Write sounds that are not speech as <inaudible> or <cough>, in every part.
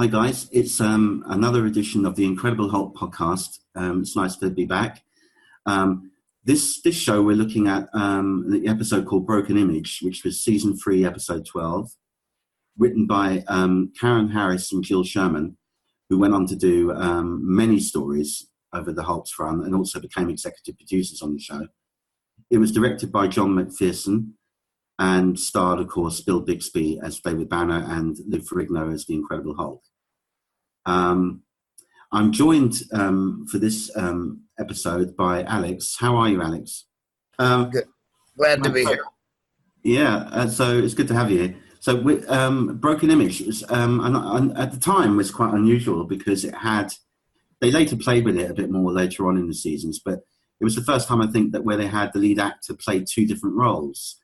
Hi guys, it's um, another edition of the Incredible Hulk podcast. Um, it's nice to be back. Um, this this show we're looking at um, the episode called Broken Image, which was season three, episode twelve, written by um, Karen Harris and Jill Sherman, who went on to do um, many stories over the Hulk's run and also became executive producers on the show. It was directed by John McPherson and starred, of course, Bill Bixby as David Banner and Lou Ferrigno as the Incredible Hulk. Um, I'm joined um, for this um, episode by Alex. How are you, Alex? Um, good. Glad to be here. Yeah, uh, so it's good to have you. So, with, um, Broken Image, was, um, at the time was quite unusual because it had. They later played with it a bit more later on in the seasons, but it was the first time I think that where they had the lead actor play two different roles,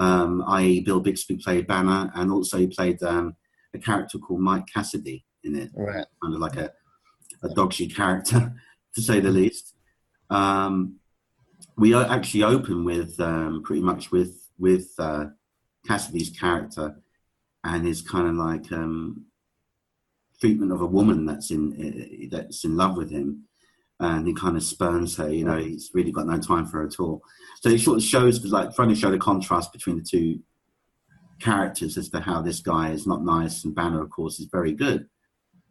um, i.e., Bill Bixby played Banner, and also he played um, a character called Mike Cassidy in it, right. kind of like a, a shit character, <laughs> to say the least. Um, we actually open with um, pretty much with with uh, Cassidy's character and his kind of like um, treatment of a woman that's in uh, that's in love with him, and he kind of spurns her. You know, he's really got no time for her at all. So he sort of shows like trying to show the contrast between the two characters as to how this guy is not nice and Banner, of course, is very good.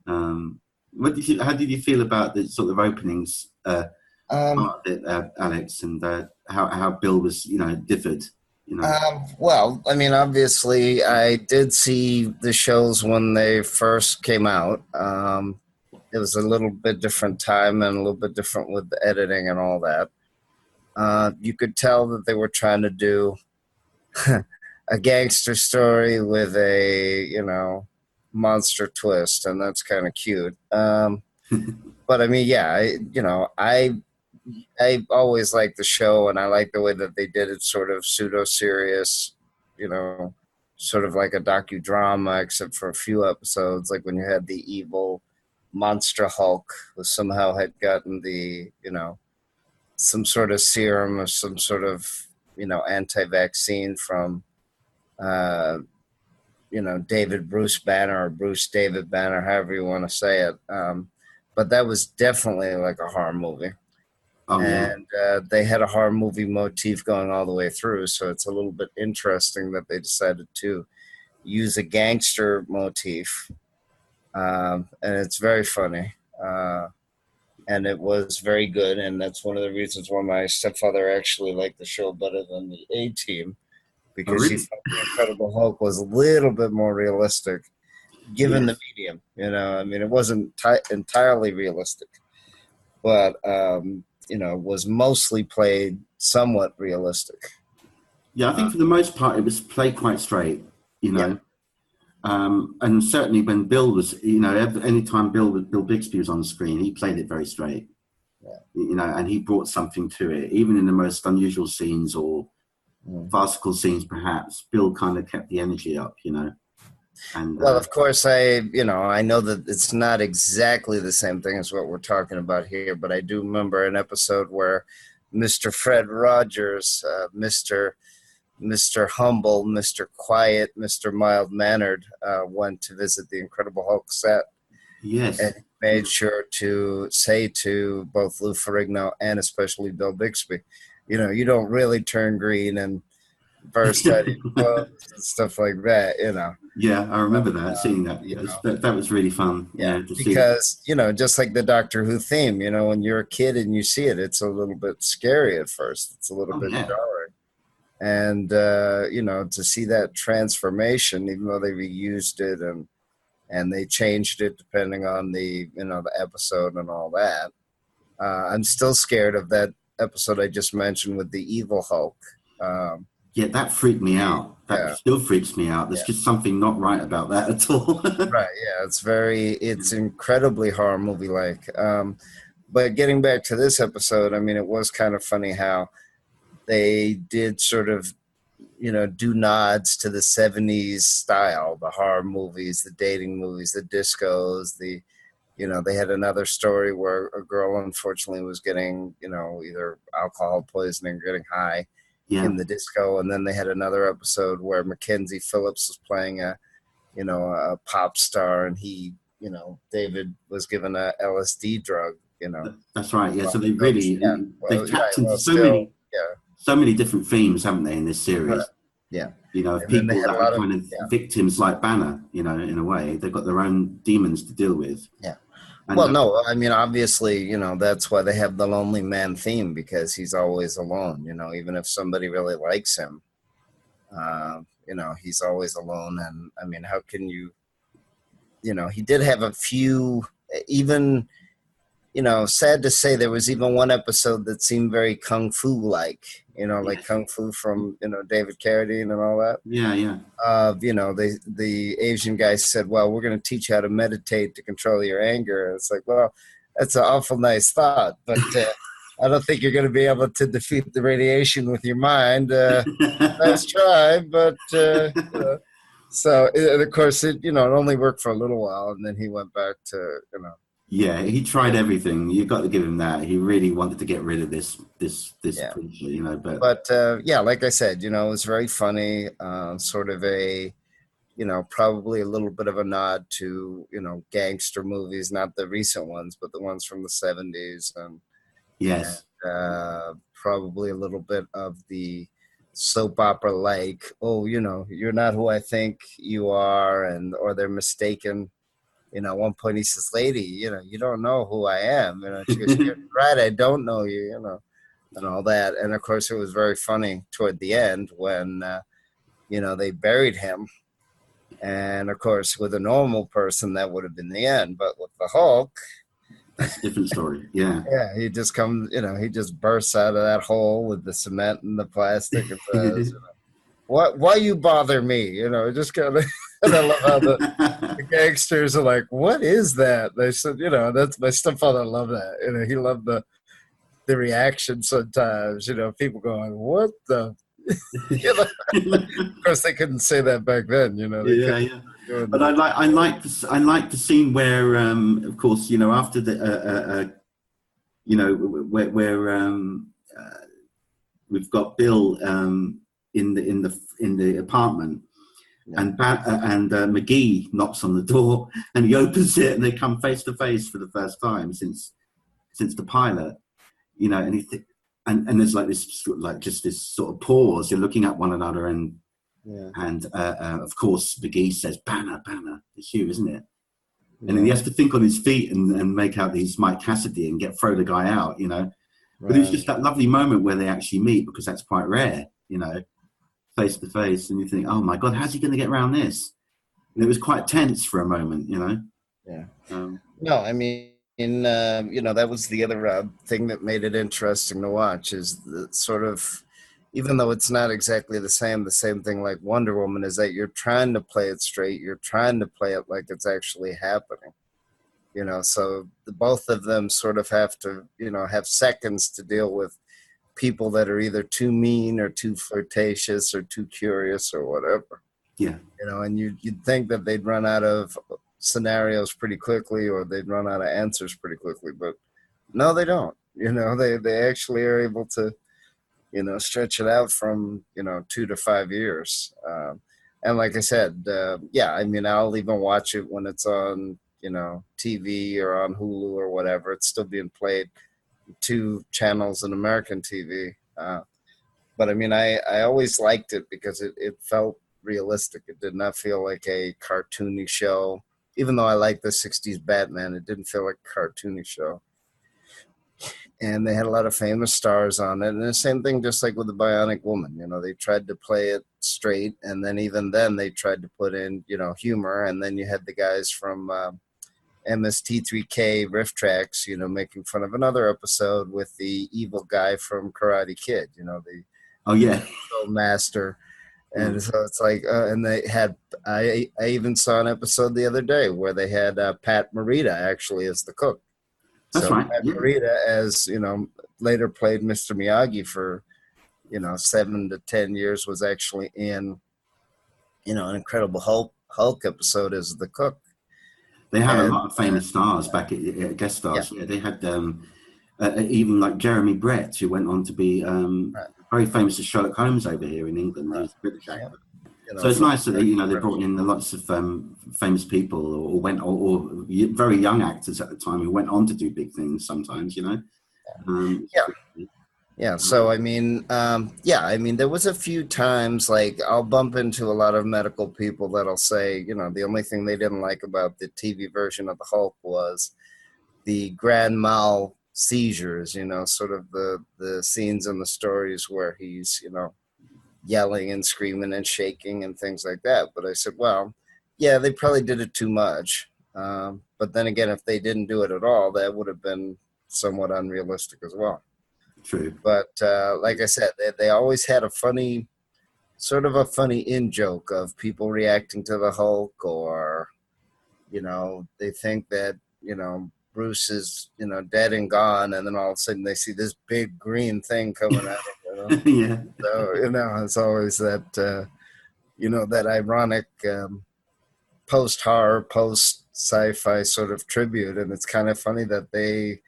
Um, what did you, how did you feel about the sort of openings uh, um, it, uh, Alex, and uh, how how Bill was you know differed? You know? Um, well, I mean, obviously, I did see the shows when they first came out. Um, it was a little bit different time and a little bit different with the editing and all that. Uh, you could tell that they were trying to do <laughs> a gangster story with a you know monster twist, and that's kind of cute. Um, <laughs> but I mean, yeah, I, you know, I I always liked the show, and I like the way that they did it, sort of pseudo serious, you know, sort of like a docudrama, except for a few episodes, like when you had the evil monster Hulk, who somehow had gotten the, you know, some sort of serum or some sort of, you know, anti-vaccine from uh, you know David Bruce Banner or Bruce David Banner, however you want to say it. Um, but that was definitely like a horror movie, oh, and uh, they had a horror movie motif going all the way through. So it's a little bit interesting that they decided to use a gangster motif, um, and it's very funny. Uh, and it was very good, and that's one of the reasons why my stepfather actually liked the show better than the A Team because oh, really? he thought the Incredible Hulk was a little bit more realistic, given the medium. You know, I mean, it wasn't t- entirely realistic, but um, you know, was mostly played somewhat realistic. Yeah, I think for the most part, it was played quite straight. You know. Yeah. Um, and certainly when Bill was, you know, any time Bill Bill Bixby was on the screen, he played it very straight. Yeah. You know, and he brought something to it, even in the most unusual scenes or mm. farcical scenes, perhaps, Bill kind of kept the energy up, you know. And, well, uh, of course, I you know I know that it's not exactly the same thing as what we're talking about here, but I do remember an episode where Mr. Fred Rogers, uh, Mr. Mr. Humble, Mr. Quiet, Mr. Mild Mannered uh, went to visit the Incredible Hulk set. Yes. And made sure to say to both Lou Ferrigno and especially Bill Bixby, you know, you don't really turn green and burst out <laughs> and stuff like that, you know. Yeah, I remember that, uh, seeing that. Yeah, that, that was really fun. Yeah, because you know, just like the Doctor Who theme, you know, when you're a kid and you see it, it's a little bit scary at first. It's a little oh, bit yeah. jarring, and uh, you know, to see that transformation, even though they reused it and and they changed it depending on the you know the episode and all that. Uh, I'm still scared of that episode I just mentioned with the evil Hulk. Um, yeah, that freaked me out. That yeah. still freaks me out. There's yeah. just something not right about that at all. <laughs> right. Yeah, it's very, it's incredibly horror movie like. Um, but getting back to this episode, I mean, it was kind of funny how they did sort of, you know, do nods to the 70s style, the horror movies, the dating movies, the discos, the, you know they had another story where a girl unfortunately was getting you know either alcohol poisoning or getting high yeah. in the disco and then they had another episode where mackenzie phillips was playing a you know a pop star and he you know, David was given a LSD drug. You know, That's right. Yeah. So they really Yeah, well, they've tapped into well, so still, many. So many different themes, haven't they, in this series? Right. Yeah. You know, of And then they people that are kind of yeah. victims like Banner. You know, in a way, they've got their own demons to deal with. Yeah. And, Well, uh, no, I mean, obviously, you know, that's why they have the lonely man theme because he's always alone. You know, even if somebody really likes him, uh, you know, he's always alone. And I mean, how can you, you know, he did have a few, even, you know, sad to say, there was even one episode that seemed very kung fu like, you know, like Yes. kung fu from, you know, David Carradine and all that Yeah, yeah. uh, you know, they, the Asian guy said, well, we're going to teach you how to meditate to control your anger. It's like, well, that's an awful nice thought, but uh, I don't think you're going to be able to defeat the radiation with your mind. Uh, <laughs> nice try, but uh, know. so of course, it you know it only worked for a little while, and then he went back to you know yeah, he tried everything. You've got to give him that. He really wanted to get rid of this this this Yeah. you know. But, but uh, yeah, like I said, you know, it was very funny, uh, sort of a, you know, probably a little bit of a nod to you know gangster movies, not the recent ones, but the ones from the '70s, and yes, uh, probably a little bit of the soap opera like, oh, you know, you're not who I think you are, and or they're mistaken. You know, at one point he says, "Lady, you know, you don't know who I am." You know, she goes, "You're <laughs> right, I don't know you." You know, and all that. And of course, it was very funny toward the end when, uh, you know, they buried him. And of course, with a normal person, that would have been the end. But with the Hulk, that's a different story. Yeah. <laughs> yeah, he just comes, you know, he just bursts out of that hole with the cement and the plastic and <laughs> says, you know, "Why, why you bother me?" You know, just kind of. And I love how the, the gangsters are like, "What is that?" They said, "You know, that's my stepfather. Loved that. You know, he loved the the reaction sometimes. You know, people going, "What the." <laughs> you know, of course, they couldn't say that back then. You know, yeah, yeah. But I like I like the, I like the scene where, um, of course, you know, after the, uh, uh, uh, you know, where, where um, uh, we've got Bill um, in the in the in the apartment, Yeah. and uh, and uh, McGee knocks on the door, <laughs> and he opens it, and they come face to face for the first time since since the pilot, you know, and he th- and and there's like this like just this sort of pause. You're looking at one another, and yeah. and uh, uh, of course, McGee says, Banner, Banner. It's you, isn't it? And then he has to think on his feet and, and make out that he's Mike Cassidy and get throw the guy out, you know. But it was just that lovely moment where they actually meet because that's quite rare, you know, face to face. And you think, oh my God, how's he going to get around this? And it was quite tense for a moment, you know. Yeah. Um, No, I mean, in, uh, you know, that was the other uh, thing that made it interesting to watch is the sort of, even though it's not exactly the same, the same thing like Wonder Woman is that you're trying to play it straight. You're trying to play it like it's actually happening. You know, so the, both of them sort of have to, you know, have seconds to deal with people that are either too mean or too flirtatious or too curious or whatever yeah. you know, and you you'd think that they'd run out of scenarios pretty quickly or they'd run out of answers pretty quickly, but no, they don't. You know, they they actually are able to, you know, stretch it out from you know two to five years. Um, and like I said, uh, yeah, I mean, I'll even watch it when it's on, you know, TV or on Hulu or whatever. It's still being played two channels in American TV. Uh, but I mean, I, I always liked it because it, it felt realistic. It did not feel like a cartoony show. Even though I like the 60s Batman, it didn't feel like a cartoony show. And they had a lot of famous stars on it. And the same thing, just like with the Bionic Woman. You know, they tried to play it straight. And then even then, they tried to put in, you know, humor. And then you had the guys from uh, MST3K RiffTrax, you know, making fun of another episode with the evil guy from Karate Kid, you know, the Oh, yeah. master. And so it's like, uh, and they had, I, I even saw an episode the other day where they had uh, Pat Morita actually as the cook. That's so right, Pat yeah. Morita, as you know, later played Mr. Miyagi for, you know, seven to ten years, was actually in, you know, an Incredible Hulk Hulk episode as the cook. They had a lot of famous stars back at uh, guest stars. Yeah, they had um, uh, even like Jeremy Brett, who went on to be um, Right. very famous as Sherlock Holmes over here in England. A British actor. You know, So it's nice that they, you know they brought in lots of um, famous people or went or, or very young actors at the time who went on to do big things. Sometimes, you know. Um, Yeah, so I mean, um, yeah, I mean, there was a few times like I'll bump into a lot of medical people that'll say, you know, the only thing they didn't like about the TV version of the Hulk was the grand mal seizures, you know, sort of the the scenes in the stories where he's, you know, yelling and screaming and shaking and things like that. But I said, well, yeah, they probably did it too much. Um, but then again, if they didn't do it at all, that would have been somewhat unrealistic as well true. but uh, like I said, they, they always had a funny, sort of a funny in joke of people reacting to the Hulk, or you know, they think that you know Bruce is you know dead and gone, and then all of a sudden they see this big green thing coming out. You <laughs> know? yeah. so you know, it's always that uh, you know that ironic um, post horror, post sci-fi sort of tribute, and it's kind of funny that they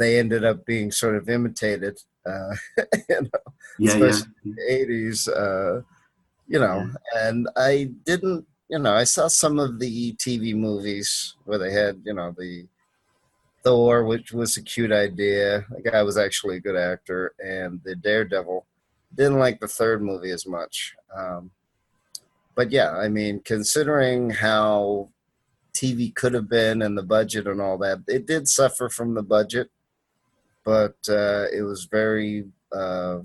they ended up being sort of imitated. Uh, <laughs> you know, Yeah, yeah. Especially- 80s uh you know and i didn't you know i saw some of the tv movies where they had you know the thor which was a cute idea the guy was actually a good actor and the daredevil didn't like the third movie as much um but yeah i mean considering how tv could have been and the budget and all that it did suffer from the budget but uh it was very uh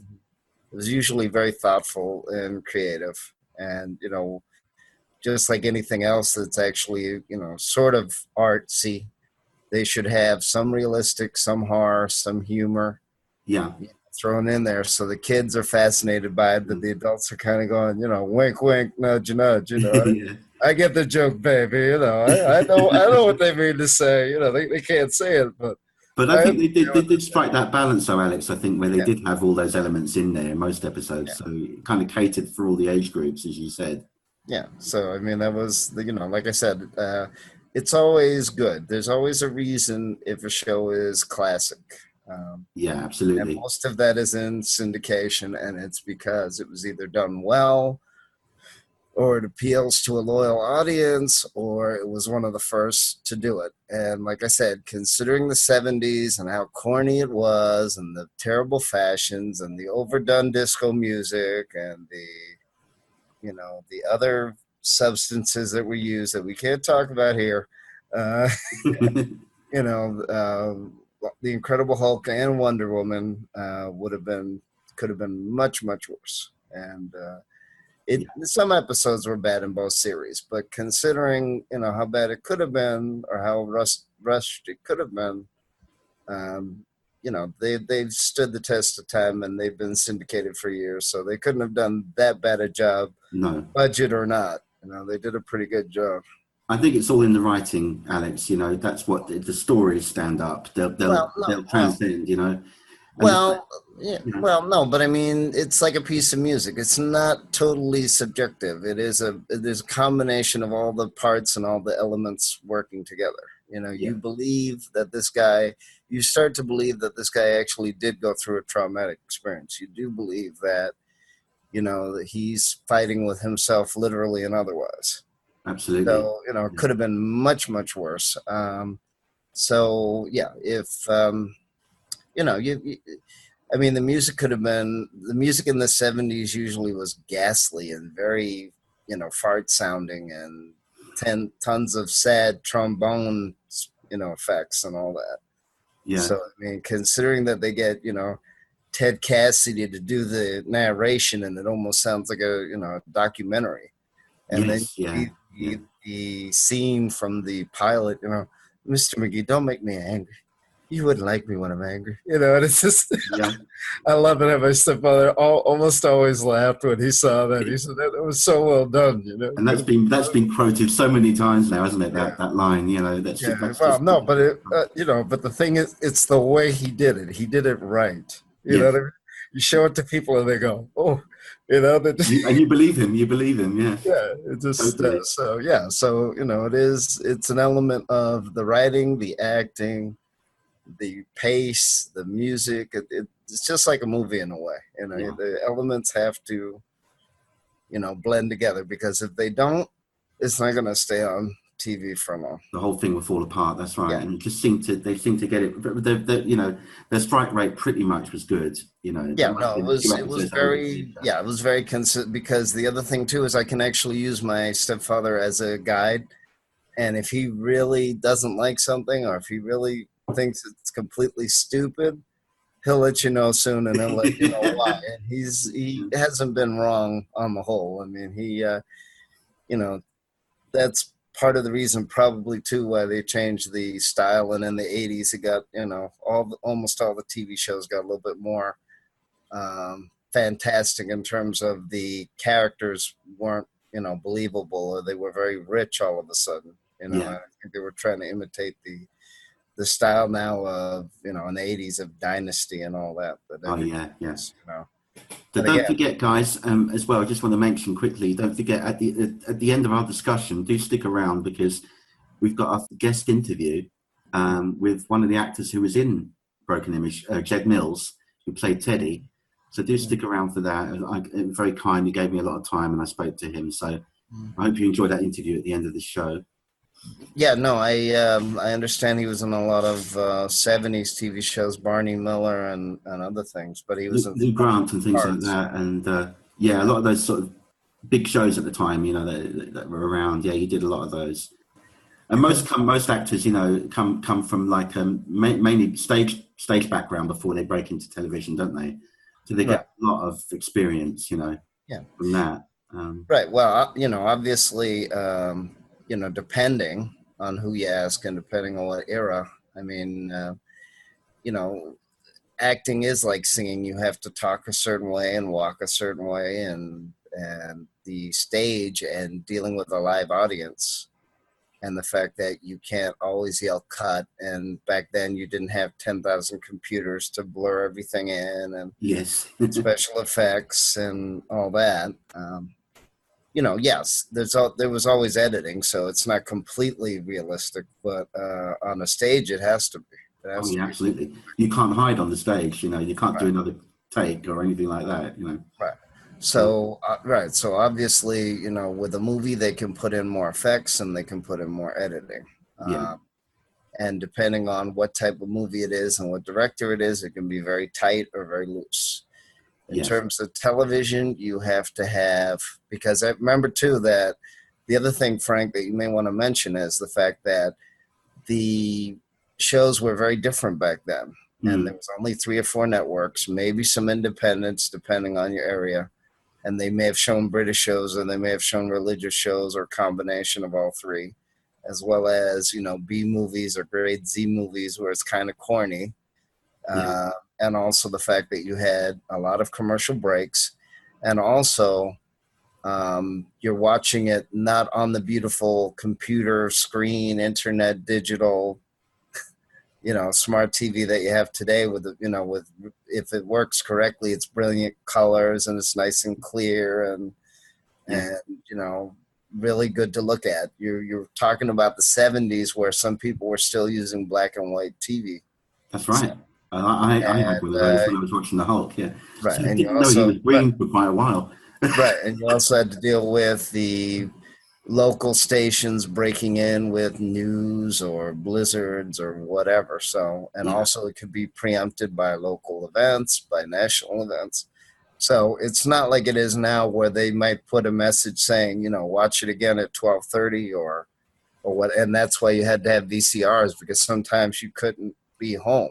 it was usually very thoughtful and creative and you know just like anything else that's actually you know sort of artsy they should have some realistic some horror some humor yeah. thrown in there so the kids are fascinated by it but the adults are kind of going you know wink wink nudge nudge you <laughs> know yeah. i get the joke baby you know i, I know i know what they mean to say you know they, they can't say it but But I think they did, they did strike that balance, though, Alex. I think where they Yeah. did have all those elements in there in most episodes, so it kind of catered for all the age groups, as you said. Yeah. So I mean, that was the, you know, like I said, uh, it's always good. There's always a reason if a show is classic, um, Yeah, absolutely. and most of that is in syndication, and it's because it was either done well, or it appeals to a loyal audience, or it was one of the first to do it. And like I said, considering the '70s and how corny it was, and the terrible fashions, and the overdone disco music, and the you know the other substances that were used that we can't talk about here uh, <laughs> you know uh, the incredible hulk and wonder woman uh, would have been could have been much much worse and it some episodes were bad in both series but considering you know how bad it could have been or how rust, rushed it could have been um, you know they they've stood the test of time and they've been syndicated for years so they couldn't have done that bad a job no, budget or not you know they did a pretty good job I think it's all in the writing, Alex. You know, that's what the, the stories stand up. They'll they'll, Well, no, they'll transcend. You know. Well yeah, Yeah. well no but i mean it's like a piece of music. It's not totally subjective. It is a it is a combination of all the parts and all the elements working together. You know you believe that this guy you start to believe that this guy actually did go through a traumatic experience. You do believe that you know that he's fighting with himself literally and otherwise. Absolutely. So you know, it could have been much much worse. Um, so yeah, if um, you know, you, you, I mean, the music could have been the music in the '70s usually was ghastly and very you know fart sounding and ten tons of sad trombone you know effects and all that. yeah. So I mean, considering that they get you know Ted Cassidy to do the narration and it almost sounds like a you know documentary, and then yes. Yeah. the, the, the scene from the pilot, you know, Mr. McGee, don't make me angry. You wouldn't like me when I'm angry. You know, and it's just, Yeah. <laughs> I love it how my stepfather all, almost always laughed when he saw that. He said, that, that was so well done, you know. And that's been that's been quoted so many times now, hasn't it? That Yeah. that line. You know. That's, yeah, that's well, just- no, but it, uh, you know, but the thing is, it's the way he did it. He did it right. You know what I mean? You show it to people and they go, oh, you know, You- and you believe him. You believe him. Yeah. yeah it just Totally. uh, so yeah so you know it is it's an element of the writing the acting the pace the music it, it, it's just like a movie in a way you know Yeah. the elements have to you know, blend together because if they don't, it's not going to stay on TV for long. The whole thing will fall apart. That's right. Yeah. And just seem to they seem to get it. but They, they, you know, their strike rate pretty much was good. You know. Yeah, no, it was it was episodes I wouldn't very yeah, it was very consistent because the other thing too is I can actually use my stepfather as a guide, and if he really doesn't like something or if he really thinks it's completely stupid, he'll let you know soon and he'll let you know <laughs> why. And he's he hasn't been wrong on the whole. I mean, he, uh, you know, that's part of the reason probably too why they changed the style. And in the '80s, it got you know all the, almost all the TV shows got a little bit more um, fantastic in terms of the characters weren't you know believable or they were very rich all of a sudden. You know, Yeah. I think they were trying to imitate the the style now of you know in the '80s of Dynasty and all that. But Oh yeah, yes. you know, So don't again- forget, guys, um, as well. I just want to mention quickly. Don't forget at the at, the end of our discussion, do stick around because we've got a guest interview um, with one of the actors who was in Broken Image, uh, Jed Mills, who played Teddy. So do stick around for that. I, I, very kind. He gave me a lot of time, and I spoke to him. So I hope you enjoy that interview at the end of the show. Yeah, no, I um, I understand he was in a lot of uh, '70s TV shows, Barney Miller and, and other things, but he was Lou, in Lou Grant and things like that, and uh, yeah, a lot of those sort of big shows at the time, you know, that, that were around. Yeah, he did a lot of those. And most come, most actors, you know, come come from like um, ma- mainly stage stage background before they break into television, don't they? So they get a lot of experience, you know, Yeah. from that. Um, right. Well, uh, you know, obviously, um, you know, depending on who you ask and depending on what era. I mean, uh, you know, acting is like singing. You have to talk a certain way and walk a certain way, and and the stage and dealing with a live audience and the fact that you can't always yell cut and back then you didn't have 10,000 computers to blur everything in and yes, <laughs> special effects and all that um, you know yes there's all, there was always editing so it's not completely realistic but uh, on a stage it has to be It has oh, to yeah, be. absolutely. You can't hide on the stage, you know. You can't do another take or anything like that, you know. Right. So uh, right, so obviously, you know, with a movie, they can put in more effects and they can put in more editing. Yeah. Um, and depending on what type of movie it is and what director it is, it can be very tight or very loose. In Yes. terms of television, you have to have because I remember too that the other thing, Frank, that you may want to mention is the fact that the shows were very different back then and Mm. there was only three or four networks, maybe some independents depending on your area. And they may have shown British shows, or they may have shown religious shows, or a combination of all three, as well as you know B movies or grade Z movies where it's kind of corny, uh, and also the fact that you had a lot of commercial breaks, and also um, you're watching it not on the beautiful computer screen, internet, digital <laughs> you know smart tv that you have today with you know with if it works correctly it's brilliant colors and it's nice and clear and and you know really good to look at. You're you're talking about the 70s where some people were still using black and white tv That's right. I, I, I had one of those And, when I uh, was watching the Hulk. Yeah. right So and you didn't know he was green for quite a while. <laughs> right and you also had to deal with the local stations breaking in with news or blizzards or whatever so and Yeah. also it could be preempted by local events by national events so it's not like it is now where they might put a message saying you know watch it again at 12:30 or or what and that's why you had to have VCRs because sometimes you couldn't be home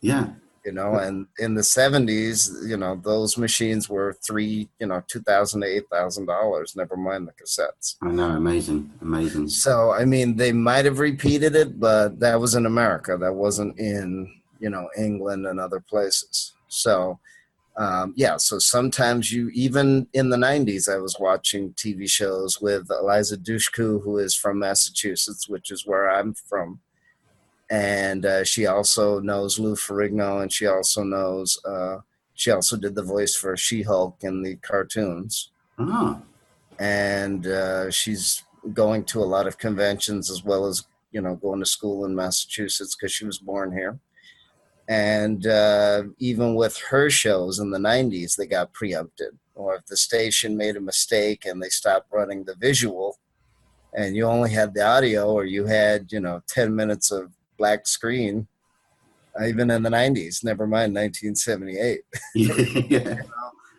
Yeah. you know and in the 70s you know those machines were three you know 2000 to 8000 dollars never mind the cassettes I know. Amazing. Amazing. so i mean they might have repeated it but that was in america that wasn't in you know england and other places so um, yeah so sometimes you even in the 90s i was watching tv shows with eliza dushku who is from massachusetts which is where i'm from and uh, she also knows Lou Ferrigno, and she also knows uh, she also did the voice for She-Hulk in the cartoons, Ah. and uh, she's going to a lot of conventions as well as you know going to school in Massachusetts because she was born here. And uh, even with her shows in the '90s, they got preempted. or if the station made a mistake and they stopped running the visual and you only had the audio or you had, you know, 10 minutes of black screen, uh, even in the 90s, never mind 1978. <laughs> <laughs> yeah.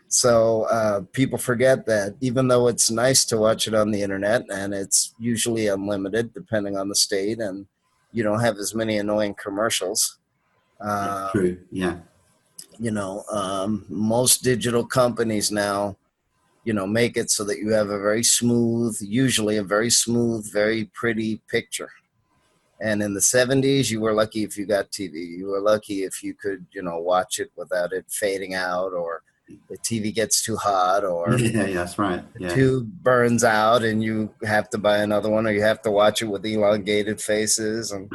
So uh, people forget that even though it's nice to watch it on the internet and it's usually unlimited depending on the state and you don't have as many annoying commercials. Uh, true. Yeah. You know, um, most digital companies now, you know, make it so that you have a very smooth, usually a very smooth, very pretty picture. And in the 70s, you were lucky if you got TV. You were lucky if you could, you know, watch it without it fading out or the TV gets too hot or <laughs> yeah, yeah that's right. Yeah. The tube burns out and you have to buy another one or you have to watch it with elongated faces and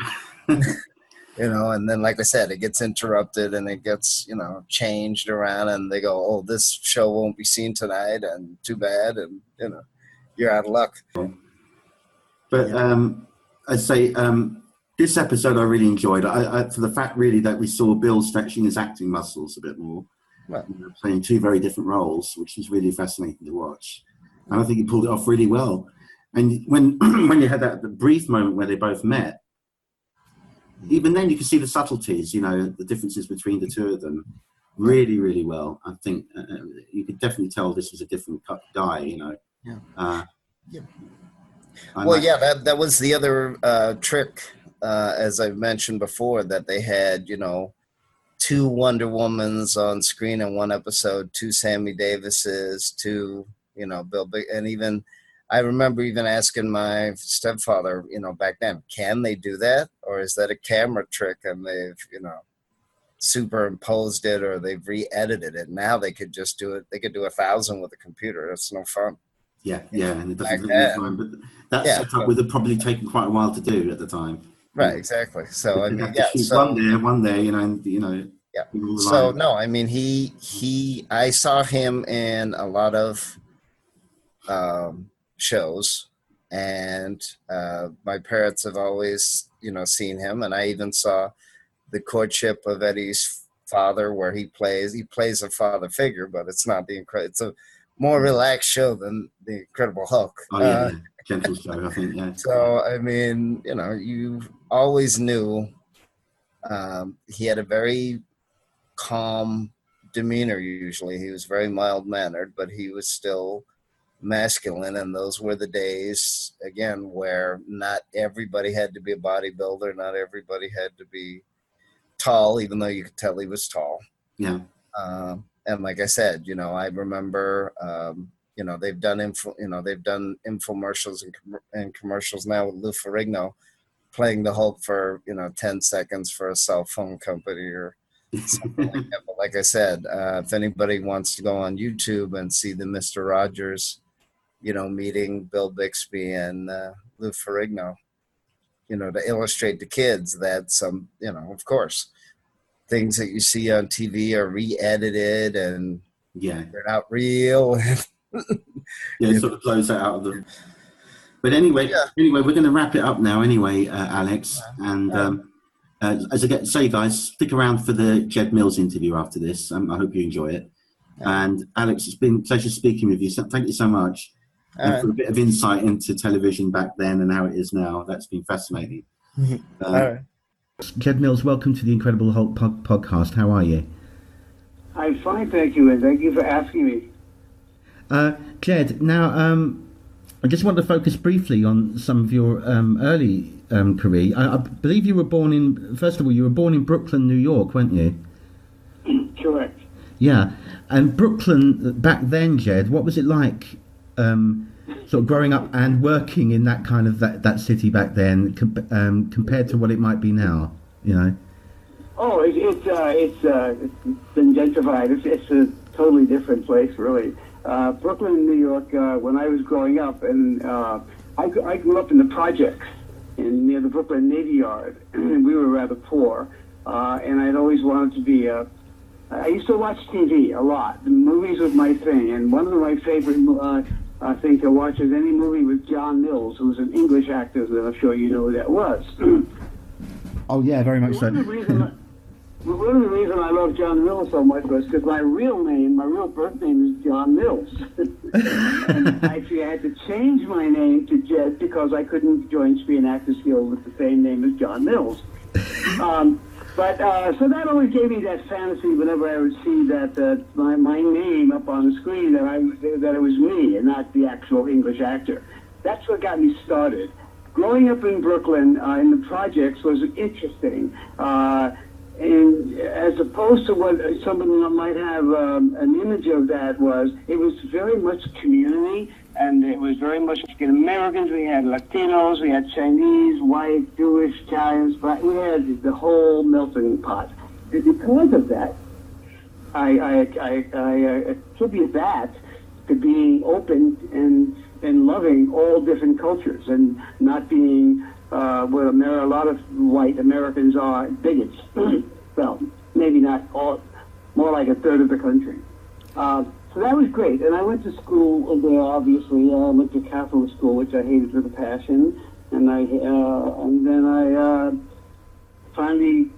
<laughs> you know, and then like I said, it gets interrupted and it gets, you know, changed around and they go, Oh, this show won't be seen tonight and too bad and you know, you're out of luck. But yeah. um I'd say um this episode I really enjoyed. I, I, for the fact really that we saw Bill stretching his acting muscles a bit more right. you know, playing two very different roles, which was really fascinating to watch. And I think he pulled it off really well. And when <clears throat> when you had that brief moment where they both met, even then you could see the subtleties, you know, the differences between the two of them, really, really well. I think uh, uh you could definitely tell this was a different guy, you know. Yeah. Uh, yeah. Well, yeah, that that was the other uh, trick, uh, as I've mentioned before, that they had, you know, two Wonder Womans on screen in one episode, two Sammy Davises, two, you know, Bill Big, and even I remember even asking my stepfather, you know, back then, can they do that, or is that a camera trick and they've, you know, superimposed it or they've re-edited it? Now they could just do it. They could do a thousand with a computer. It's no fun. Yeah, yeah, and it doesn't take time, but that yeah, setup would have probably taken quite a while to do at the time. Right, exactly. So I mean, yeah, so, one there, one there, you know, and, you know. Yeah. So no, I mean, he he. I saw him in a lot of um, shows, and uh, my parents have always, you know, seen him, and I even saw the courtship of Eddie's father, where he plays. He plays a father figure, but it's not the incredible. It's a more relaxed show than the Incredible Hulk. Oh yeah, uh, gentle show, I think. Yeah. <laughs> So I mean, you know, you always knew um, he had a very calm demeanor. Usually, he was very mild mannered, but he was still masculine. And those were the days again where not everybody had to be a bodybuilder, not everybody had to be tall, even though you could tell he was tall. Yeah. Um, and like I said, you know, I remember, um, you know, they've done info, you know, they've done infomercials and, com- and commercials now with Lou Ferrigno playing the Hulk for you know ten seconds for a cell phone company or something like that. But like I said, uh, if anybody wants to go on YouTube and see the Mister Rogers, you know, meeting Bill Bixby and uh, Lou Ferrigno, you know, to illustrate to kids that some, you know, of course, things that you see on TV are re-edited and yeah, they're not real. <laughs> yeah, it sort of blows that out of the. But anyway, yeah. anyway, we're going to wrap it up now. Anyway, uh, Alex, and um, uh, as I get to say, guys, stick around for the Jed Mills interview after this. Um, I hope you enjoy it. Yeah. And Alex, it's been a pleasure speaking with you. So thank you so much. right. for a bit of insight into television back then and how it is now. That's been fascinating. <laughs> uh, Jed Mills, welcome to the Incredible Hulk podcast. How are you? I'm fine, thank you, and thank you for asking me. Uh, Jed, now um, I just want to focus briefly on some of your um, early um, career. I, I, believe you were born in, first of all, you were born in Brooklyn, New York, weren't you? <clears throat> Correct. Yeah, and Brooklyn back then, Jed, what was it like? Um, sort of growing up and working in that kind of that, that city back then com- um, compared to what it might be now you know? Oh it, it's uh, it's uh, it's been gentrified. It's, it's a totally different place really. Uh, brooklyn new york uh, when i was growing up and uh, I, I grew up in the projects in near the brooklyn navy yard. <clears throat> And we were rather poor uh, and i'd always wanted to be a I used to watch TV a lot. The movies was my thing, and one of my favorite uh, I think to watch any movie with John Mills, who's an English actor that I'm sure you know who that was. <clears throat> oh yeah, very much one so. Of reason, one of the reasons I love John Mills so much was because my real name, my real birth name is John Mills. <laughs> and actually, I had to change my name to Jed because I couldn't join Screen Actors Guild with the same name as John Mills. Um, but uh, so that always gave me that fantasy whenever I would see that uh, my my name up on the screen that I that it was me and not the actual English actor. That's what got me started. Growing up in Brooklyn uh, in the projects was interesting. Uh, opposed to what someone might have um, an image of that was, it was very much community, and it was very much Americans. We had Latinos, we had Chinese, white, Jewish, Italians, but we had the whole melting pot. And because of that, I, I, I, I attribute that to being open and and loving all different cultures and not being uh, Amer- a lot of white Americans are bigots. <clears throat> well, maybe not all, more like a third of the country. Uh, so that was great. And I went to school there, obviously. Uh, I went to Catholic school, which I hated with a passion. And I uh, and then I uh, finally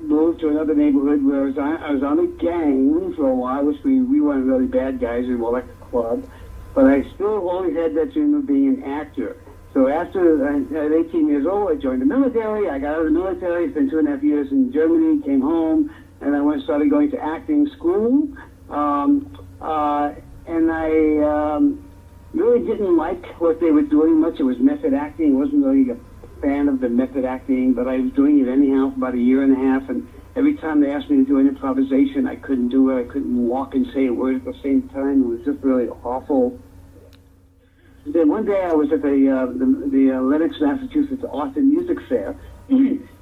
moved to another neighborhood where I was, on, I was on a gang for a while, which we, we weren't really bad guys. We were like a club. But I still always had that dream of being an actor. So after I at 18 years old, I joined the military. I got out of the military, spent two and a half years in Germany, came home, and I went started going to acting school. Um, uh, and I um, really didn't like what they were doing much. It was method acting. I wasn't really a fan of the method acting, but I was doing it anyhow for about a year and a half. And every time they asked me to do an improvisation, I couldn't do it. I couldn't walk and say a word at the same time. It was just really awful. Then one day I was at the uh, the, the uh, Lenox, Massachusetts Austin Music Fair, <clears throat>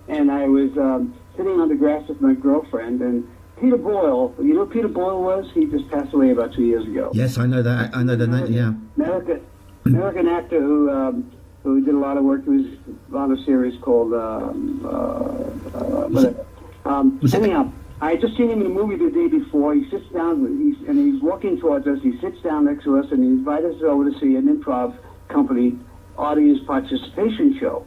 and I was um, sitting on the grass with my girlfriend, and Peter Boyle. You know who Peter Boyle was? He just passed away about two years ago. Yes, I know that. I know the name. Yeah. American American actor who um, who did a lot of work. He was on a series called um, uh, uh. Um, was it- anyhow, I had just seen him in a movie the day before. He sits down he's, and he's walking towards us. He sits down next to us and he invites us over to see an improv company audience participation show.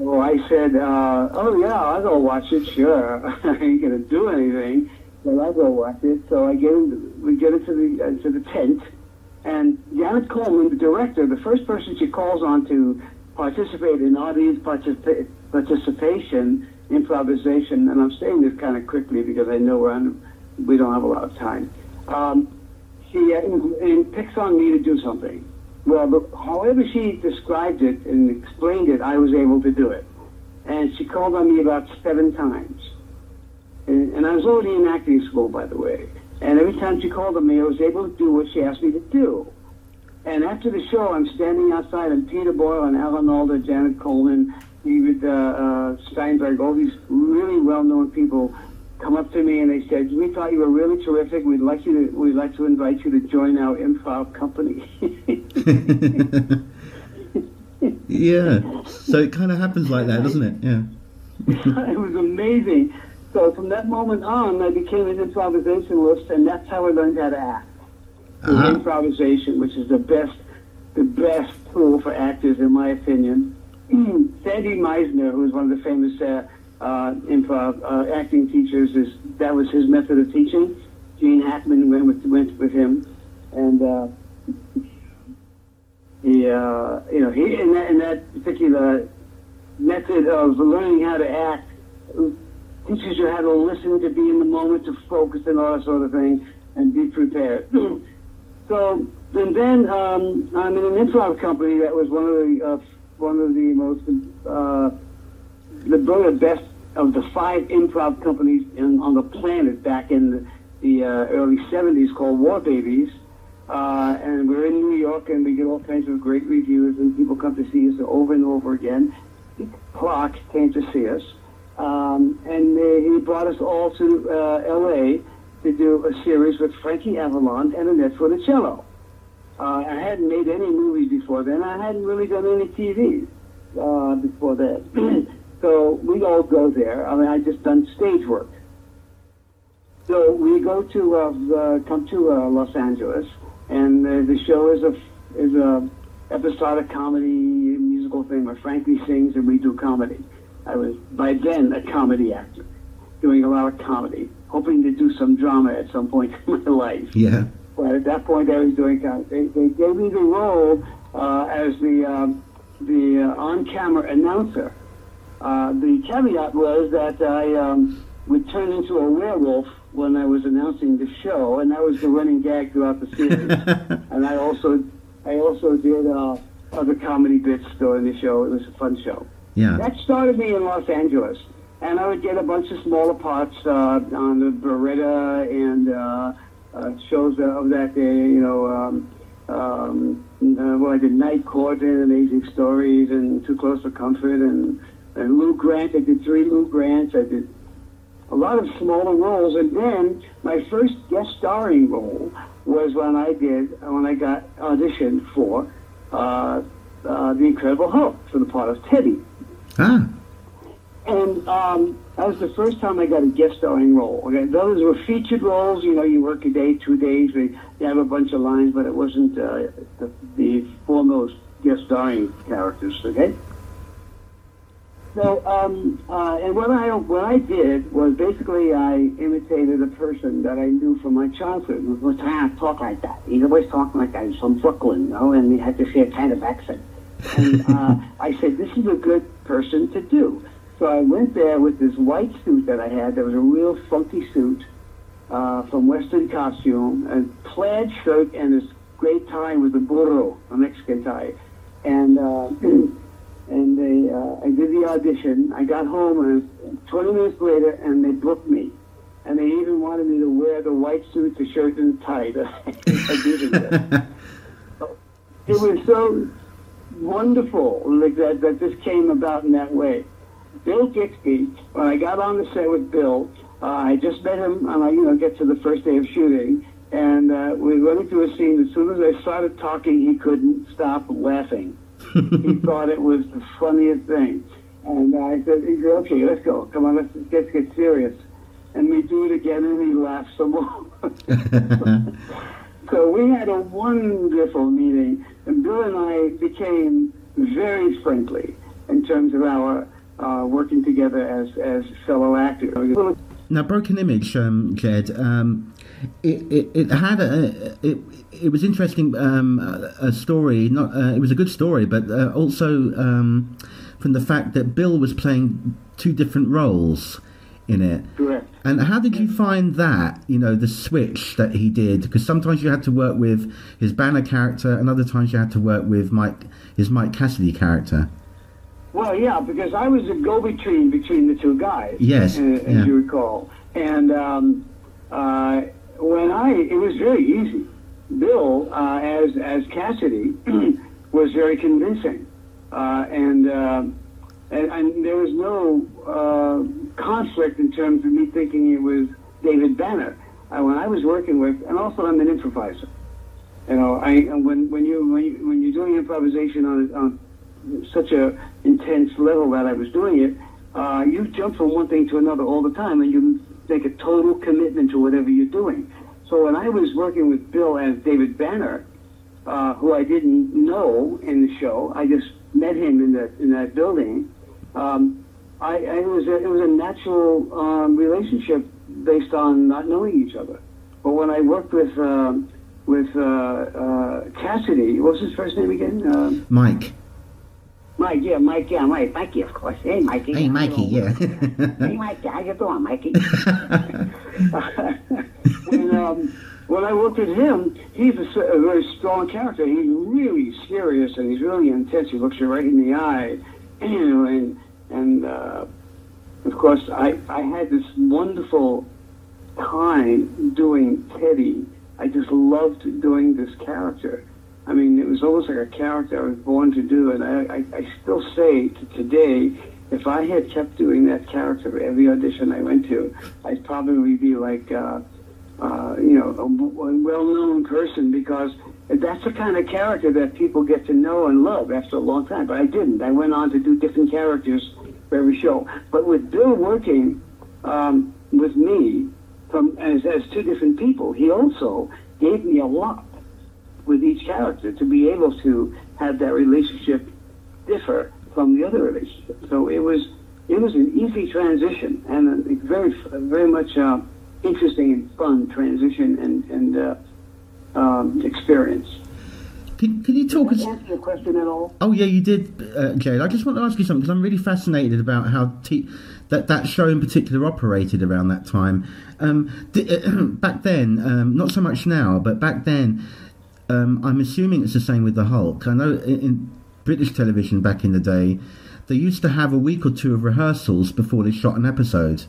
So I said, uh, "Oh yeah, I'll go watch it. Sure, <laughs> I ain't gonna do anything, but I'll go watch it." So I get him, we get into the into the tent, and Janet Coleman, the director, the first person she calls on to participate in audience participa- participation, improvisation, and I'm saying this kind of quickly because I know we're on, we don't have a lot of time. Um, she uh, picks on me to do something. Well, but however she described it and explained it, I was able to do it. And she called on me about seven times. And, and I was already in acting school, by the way. And every time she called on me, I was able to do what she asked me to do. And after the show, I'm standing outside, and Peter Boyle and Alan Alda, Janet Coleman, David uh, uh, Steinberg, all these really well-known people come up to me and they said, "We thought you were really terrific. We'd like you to. We'd like to invite you to join our improv company." <laughs> yeah. So it kind of happens like that, doesn't it? Yeah. <laughs> it was amazing. So from that moment on, I became an improvisationalist, and that's how I learned how to act. Ah. Improvisation, which is the best, the best tool for actors, in my opinion. <clears throat> Sandy Meisner, who was one of the famous uh, uh, improv uh, acting teachers, is that was his method of teaching. Gene Hackman went with went with him, and uh, he, uh, you know, he in that, in that particular method of learning how to act teaches you how to listen, to be in the moment, to focus, and all that sort of thing, and be prepared. <clears throat> so, and then um, I'm in an improv company that was one of the uh, one of the most uh, the best of the five improv companies in, on the planet back in the, the uh, early 70s called War Babies. Uh, and we're in New York, and we get all kinds of great reviews, and people come to see us over and over again. Clark came to see us, um, and uh, he brought us all to uh, L.A. to do a series with Frankie Avalon and Annette Funicello. Uh, I hadn't made any movies before then. I hadn't really done any TV uh, before that. <clears throat> so we all go there. I mean, I just done stage work. So we go to uh, uh, come to uh, Los Angeles, and uh, the show is a is a episodic comedy musical thing where Frankie sings and we do comedy. I was by then a comedy actor, doing a lot of comedy, hoping to do some drama at some point in my life. Yeah. But at that point, I was doing comedy. They, they gave me the role uh, as the um, the uh, on-camera announcer. Uh, the caveat was that I um, would turn into a werewolf when I was announcing the show, and that was the running gag throughout the series. <laughs> and I also I also did uh, other comedy bits during the show. It was a fun show. Yeah. That started me in Los Angeles, and I would get a bunch of smaller parts uh, on the Baretta and uh, uh, shows of that day. You know, um, um, uh, well, I did Night Court and Amazing Stories and Too Close for Comfort and, and Lou Grant. I did three Lou Grants. I did a lot of smaller roles, and then my first guest starring role was when I did when I got auditioned for uh, uh, the Incredible Hulk for the part of Teddy. Ah. And um, that was the first time I got a guest starring role. Okay, those were featured roles. You know, you work a day, two days, you have a bunch of lines, but it wasn't uh, the, the foremost guest starring characters. Okay. So, um, uh, and what I what I did was basically I imitated a person that I knew from my childhood. Who was trying to talk like that. He's always talking like that. He's from Brooklyn, you know, and he had to say a kind of accent. And uh, <laughs> I said, this is a good person to do. So I went there with this white suit that I had. That was a real funky suit uh, from Western Costume, a plaid shirt, and this great tie with a burro, a Mexican tie. And uh, <clears throat> and they, uh, I did the audition. I got home, and 20 minutes later, and they booked me. And they even wanted me to wear the white suit, the shirt, and tie that I did it. It was so wonderful like that, that this came about in that way. Bill Bixby, when I got on the set with Bill, uh, I just met him and I, you know, get to the first day of shooting, and uh, we went into a scene. As soon as I started talking, he couldn't stop laughing. <laughs> he thought it was the funniest thing. And I said, he said, okay, let's go. Come on, let's, let's get serious. And we do it again, and he laughs some more. <laughs> so we had a wonderful meeting, and Bill and I became very friendly in terms of our uh, working together as, as fellow actors. Now, Broken Image, um, Jed, um, it, it, it had a it, it was interesting um, a, a story. Not uh, it was a good story, but uh, also um, from the fact that Bill was playing two different roles in it. Correct. And how did you find that? You know, the switch that he did, because sometimes you had to work with his Banner character, and other times you had to work with Mike his Mike Cassidy character. Well, yeah, because I was a go-between between the two guys. Yes, uh, as yeah. you recall, and um, uh, when I, it was very easy. Bill, uh, as as Cassidy, <clears throat> was very convincing, uh, and, uh, and and there was no uh, conflict in terms of me thinking it was David Banner. Uh, when I was working with, and also I'm an improviser. You know, I when when you when you when you're doing improvisation on on such a intense level that I was doing it, you jump from one thing to another all the time, and you make a total commitment to whatever you're doing. So when I was working with Bill as David Banner, uh, who I didn't know in the show, I just met him in that in that building. Um, I, I it was a, it was a natural um, relationship based on not knowing each other. But when I worked with um, with uh, uh, Cassidy, what was his first name again? Um, Mike. Mike, yeah, Mike, yeah, Mike, Mikey, of course. Hey, Mikey. Hey, Mikey, yeah. <laughs> hey, Mikey, how you doing, Mikey? <laughs> and um, when I worked with him, he's a, a very strong character. He's really serious and he's really intense. He looks you right in the eye, you <clears throat> know, and and uh, of course, I I had this wonderful time doing Teddy. I just loved doing this character. I mean, it was almost like a character I was born to do, and I, I, I still say to today, if I had kept doing that character for every audition I went to, I'd probably be like, uh, uh, you know, a, a well-known person because that's the kind of character that people get to know and love after a long time. But I didn't. I went on to do different characters for every show. But with Bill working um, with me from as, as two different people, he also gave me a lot with each character to be able to have that relationship differ from the other relationship. So it was it was an easy transition and a very, very much uh, interesting and fun transition and, and uh, um, experience. Can, can you talk Did? I answer your question at all? Oh yeah, you did, uh, Jed. I just want to ask you something because I'm really fascinated about how t- that that show in particular operated around that time. Um, di- <clears throat> back then, um, not so much now, but back then, um, I'm assuming it's the same with the Hulk. I know in, in British television back in the day, they used to have a week or two of rehearsals before they shot an episode.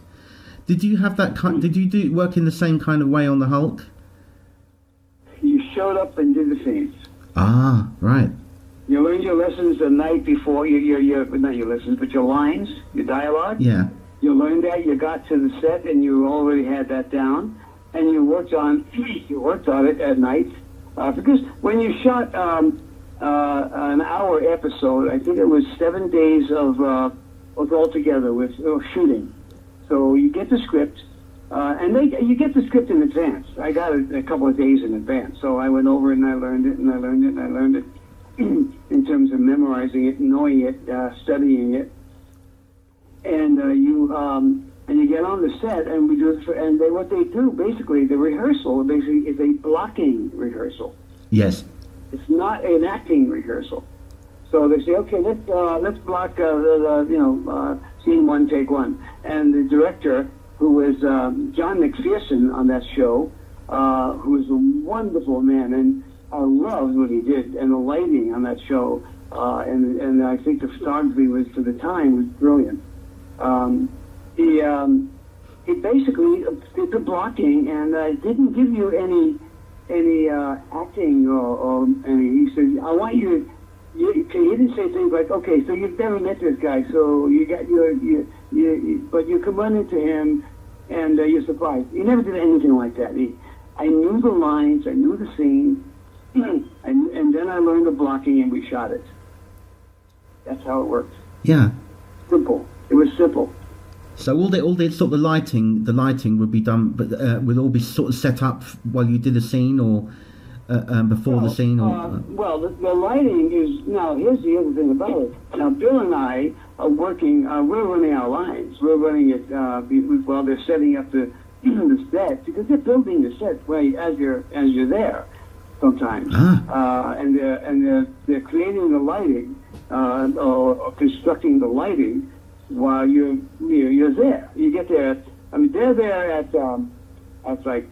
Did you have that kind? Did you do work in the same kind of way on the Hulk? You showed up and did the scenes. Ah, right. You learned your lessons the night before, your, your, your, not your lessons, but your lines, your dialogue. Yeah. You learned that, you got to the set and you already had that down. And you worked on, <clears throat> you worked on it at night. Uh, because when you shot um, uh, an hour episode, I think it was seven days of, uh, of all together with shooting. So you get the script, uh, and they you get the script in advance. I got it a couple of days in advance, so I went over it and I learned it and I learned it and I learned it <clears throat> in terms of memorizing it, knowing it, uh, studying it, and uh, you um, and you get on the set and we do it for, and they what they do basically the rehearsal basically is a blocking rehearsal. Yes. It's not an acting rehearsal. So they say, okay, let's uh, let's block uh, the, the you know uh, scene one, take one, and the director, who was um, John McPherson on that show, uh, who was a wonderful man, and I loved what he did, and the lighting on that show, uh, and and I think the photography was for the time was brilliant. Um, he um, he basically did the blocking and uh, didn't give you any any uh, acting or, or any. He said, "I want you." to you, he didn't say things like, "Okay, so you've never met this guy, so you got your you, you, you but you come running to him, and uh, you're surprised." He never did anything like that. He, I knew the lines, I knew the scene, <clears throat> and and then I learned the blocking, and we shot it. That's how it worked. Yeah. Simple. It was simple. So all the all the sort of the lighting, the lighting would be done, but uh, would all be sort of set up while you did the scene, or uh, um, before the scene, or uh, well, the, the lighting is now. Here's the other thing about it. Now, Bill and I are working. Uh, we're running our lines. We're running it uh, while they're setting up the <clears throat> the set because they're building the set right as you're as you're there. Sometimes, Ah. uh, and they're and they're they're creating the lighting uh, or, or constructing the lighting while you're you're, there. You get there. At, I mean, they're there at um, at like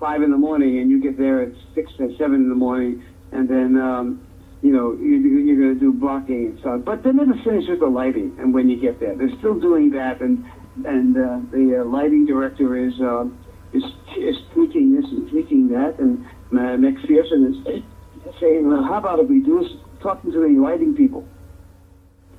five in the morning, and you get there at six or seven in the morning, and then um, you know you, you're going to do blocking and stuff. But they never finish with the lighting, and when you get there, they're still doing that, and and uh, the uh, lighting director is uh, is is tweaking this and tweaking that, and uh, McPherson is saying, well, how about if we do this, talking to the lighting people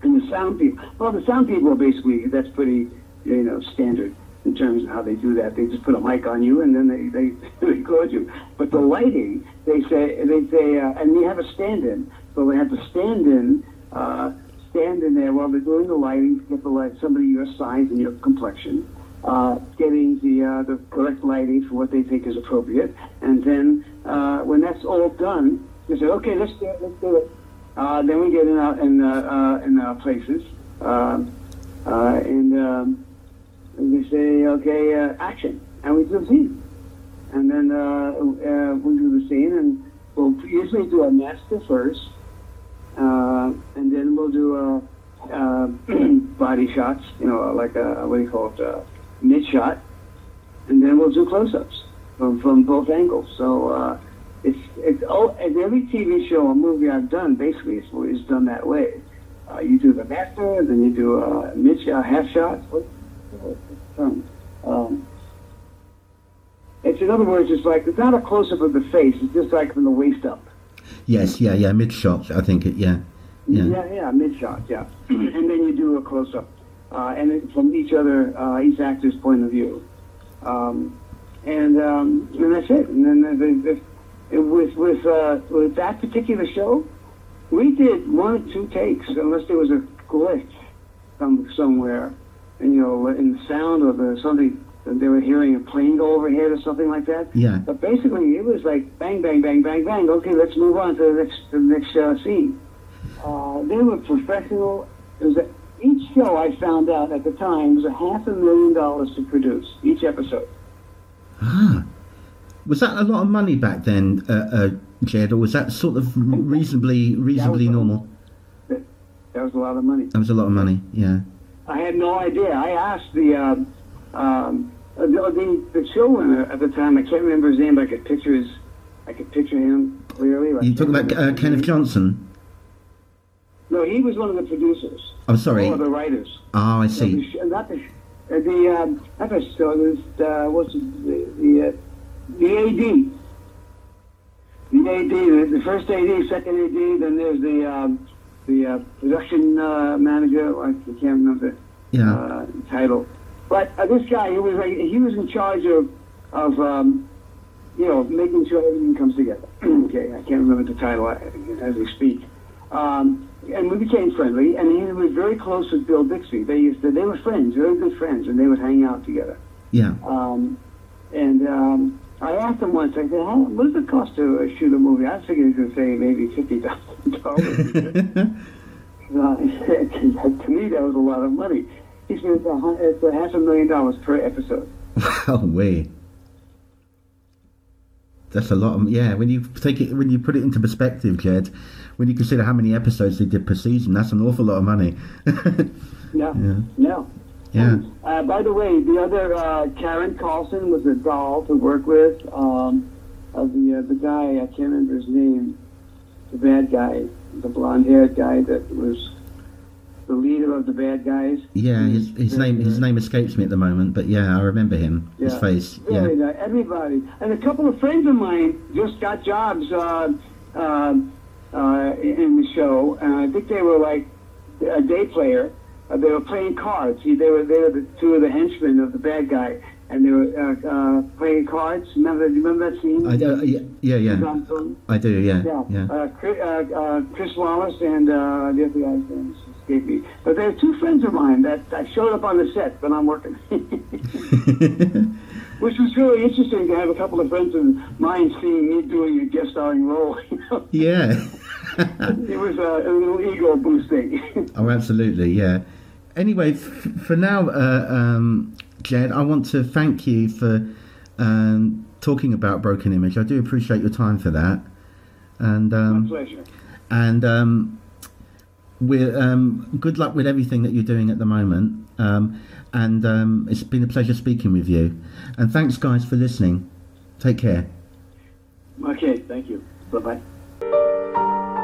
and the sound people. Well, the sound people are basically that's pretty you know standard in terms of how they do that. They just put a mic on you and then they they, <laughs> record you. But the lighting, they say they say, uh, and you have a stand-in, so they have to stand in. Uh, Stand in there while they're doing the lighting to get the light somebody your size and your complexion, uh, getting the uh, the correct lighting for what they think is appropriate, and then uh, when that's all done, they say, okay, let's do it, let's do it. Uh, then we get in our in uh, uh, in our places, uh, and, um, we say, okay, uh, action, and we do the scene, and then uh, uh, we do the scene, and we'll usually do a master first, uh, and then we'll do uh, uh, <clears throat> body shots, you know, like a what do you call it, uh, mid shot, and then we'll do close-ups from from both angles. So. It's it's oh, every TV show or movie I've done basically is, is done that way. Uh, you do the master, then you do a mid shot, half shot. What, what's the term? Um, it's in other words, it's like it's not a close up of the face. It's just like from the waist up. yes, yeah, yeah, mid shot. I think it, yeah, yeah, Yeah, yeah, mid shot, yeah. <clears throat> and then you do a close up, uh, and from each other, uh, each actor's point of view, um, and um, and that's it. And then the, the, with with uh, with that particular show, we did one or two takes, unless there was a glitch some somewhere, and you know, in the sound or the something that they were hearing a plane go overhead or something like that. yeah. But basically, it was like bang, bang, bang, bang, bang. Okay, let's move on to the next, to the next uh, scene. Uh, they were professional. It was a, each show, I found out at the time, was a half a million dollars to produce each episode. Ah, was that a lot of money back then, uh, uh, Jed, or was that sort of <laughs> reasonably reasonably normal? That was a lot of money. That was a lot of money. Yeah. I had no idea. I asked the um, um, the, the the showrunner at the time. I can't remember his name, but I could picture his. I could picture him clearly. You talking about uh, Kenneth. Johnson? No, he was one of the producers. Oh, sorry. One of the writers. Oh, I Not the, see. not the, sh- uh, the um, episode was uh, what's the the, uh, the AD. The AD, the, the first AD, second AD, then there's the um, the uh, production uh, manager. I can't remember Yeah. uh, title. But uh, this guy, he was like, he was in charge of of um, you know making sure everything comes together. <clears throat> okay, I can't remember the title uh, as we speak. Um, and we became friendly, and he was very close with Bill Bixby. They used to, they were friends, very good friends, and they would hang out together. Yeah. Um, and um, I asked him once, I said, How, what does it cost to uh, shoot a movie? I figured he was going to say maybe fifty thousand dollars. Uh, <laughs> to me, that was a lot of money. He said it's a, it's a half a million dollars per episode. <laughs> oh, way. That's a lot. Of, yeah, when you take it, when you put it into perspective, Jed, when you consider how many episodes they did per season, that's an awful lot of money. <laughs> No, Yeah. no. Yeah. Uh, by the way, the other uh, Karen Carlson was a doll to work with. Um, of the uh, the guy, I can't remember his name. The bad guy, the blonde-haired guy that was the leader of the bad guys. Yeah, his, his name his name escapes me at the moment, but yeah, I remember him. His Yeah. face. Yeah. Nice. Everybody. And a couple of friends of mine just got jobs uh, uh, uh, in the show. And I think they were like a day player. Uh, they were playing cards. See, they were they were the two of the henchmen of the bad guy, and they were uh, uh, playing cards. Remember? Do you remember that scene? I, uh, yeah, yeah, yeah. I do. Yeah, Yeah. yeah. Uh, Chris, uh, uh, Chris Wallace and uh, the other guy's name escaped me. But there are two friends of mine that I showed up on the set when I'm working. <laughs> <laughs> Which was really interesting to have a couple of friends of mine seeing me doing a guest starring role. <laughs> You know? yeah. it was uh, a little ego boosting. Oh, absolutely, yeah. Anyway, f- for now, uh, um, Jed, I want to thank you for um, talking about Broken Image. I do appreciate your time for that, and My um, pleasure. and um, we're um, good luck with everything that you're doing at the moment. Um, and um, it's been a pleasure speaking with you. And thanks, guys, for listening. Take care. Okay, thank you. Bye bye.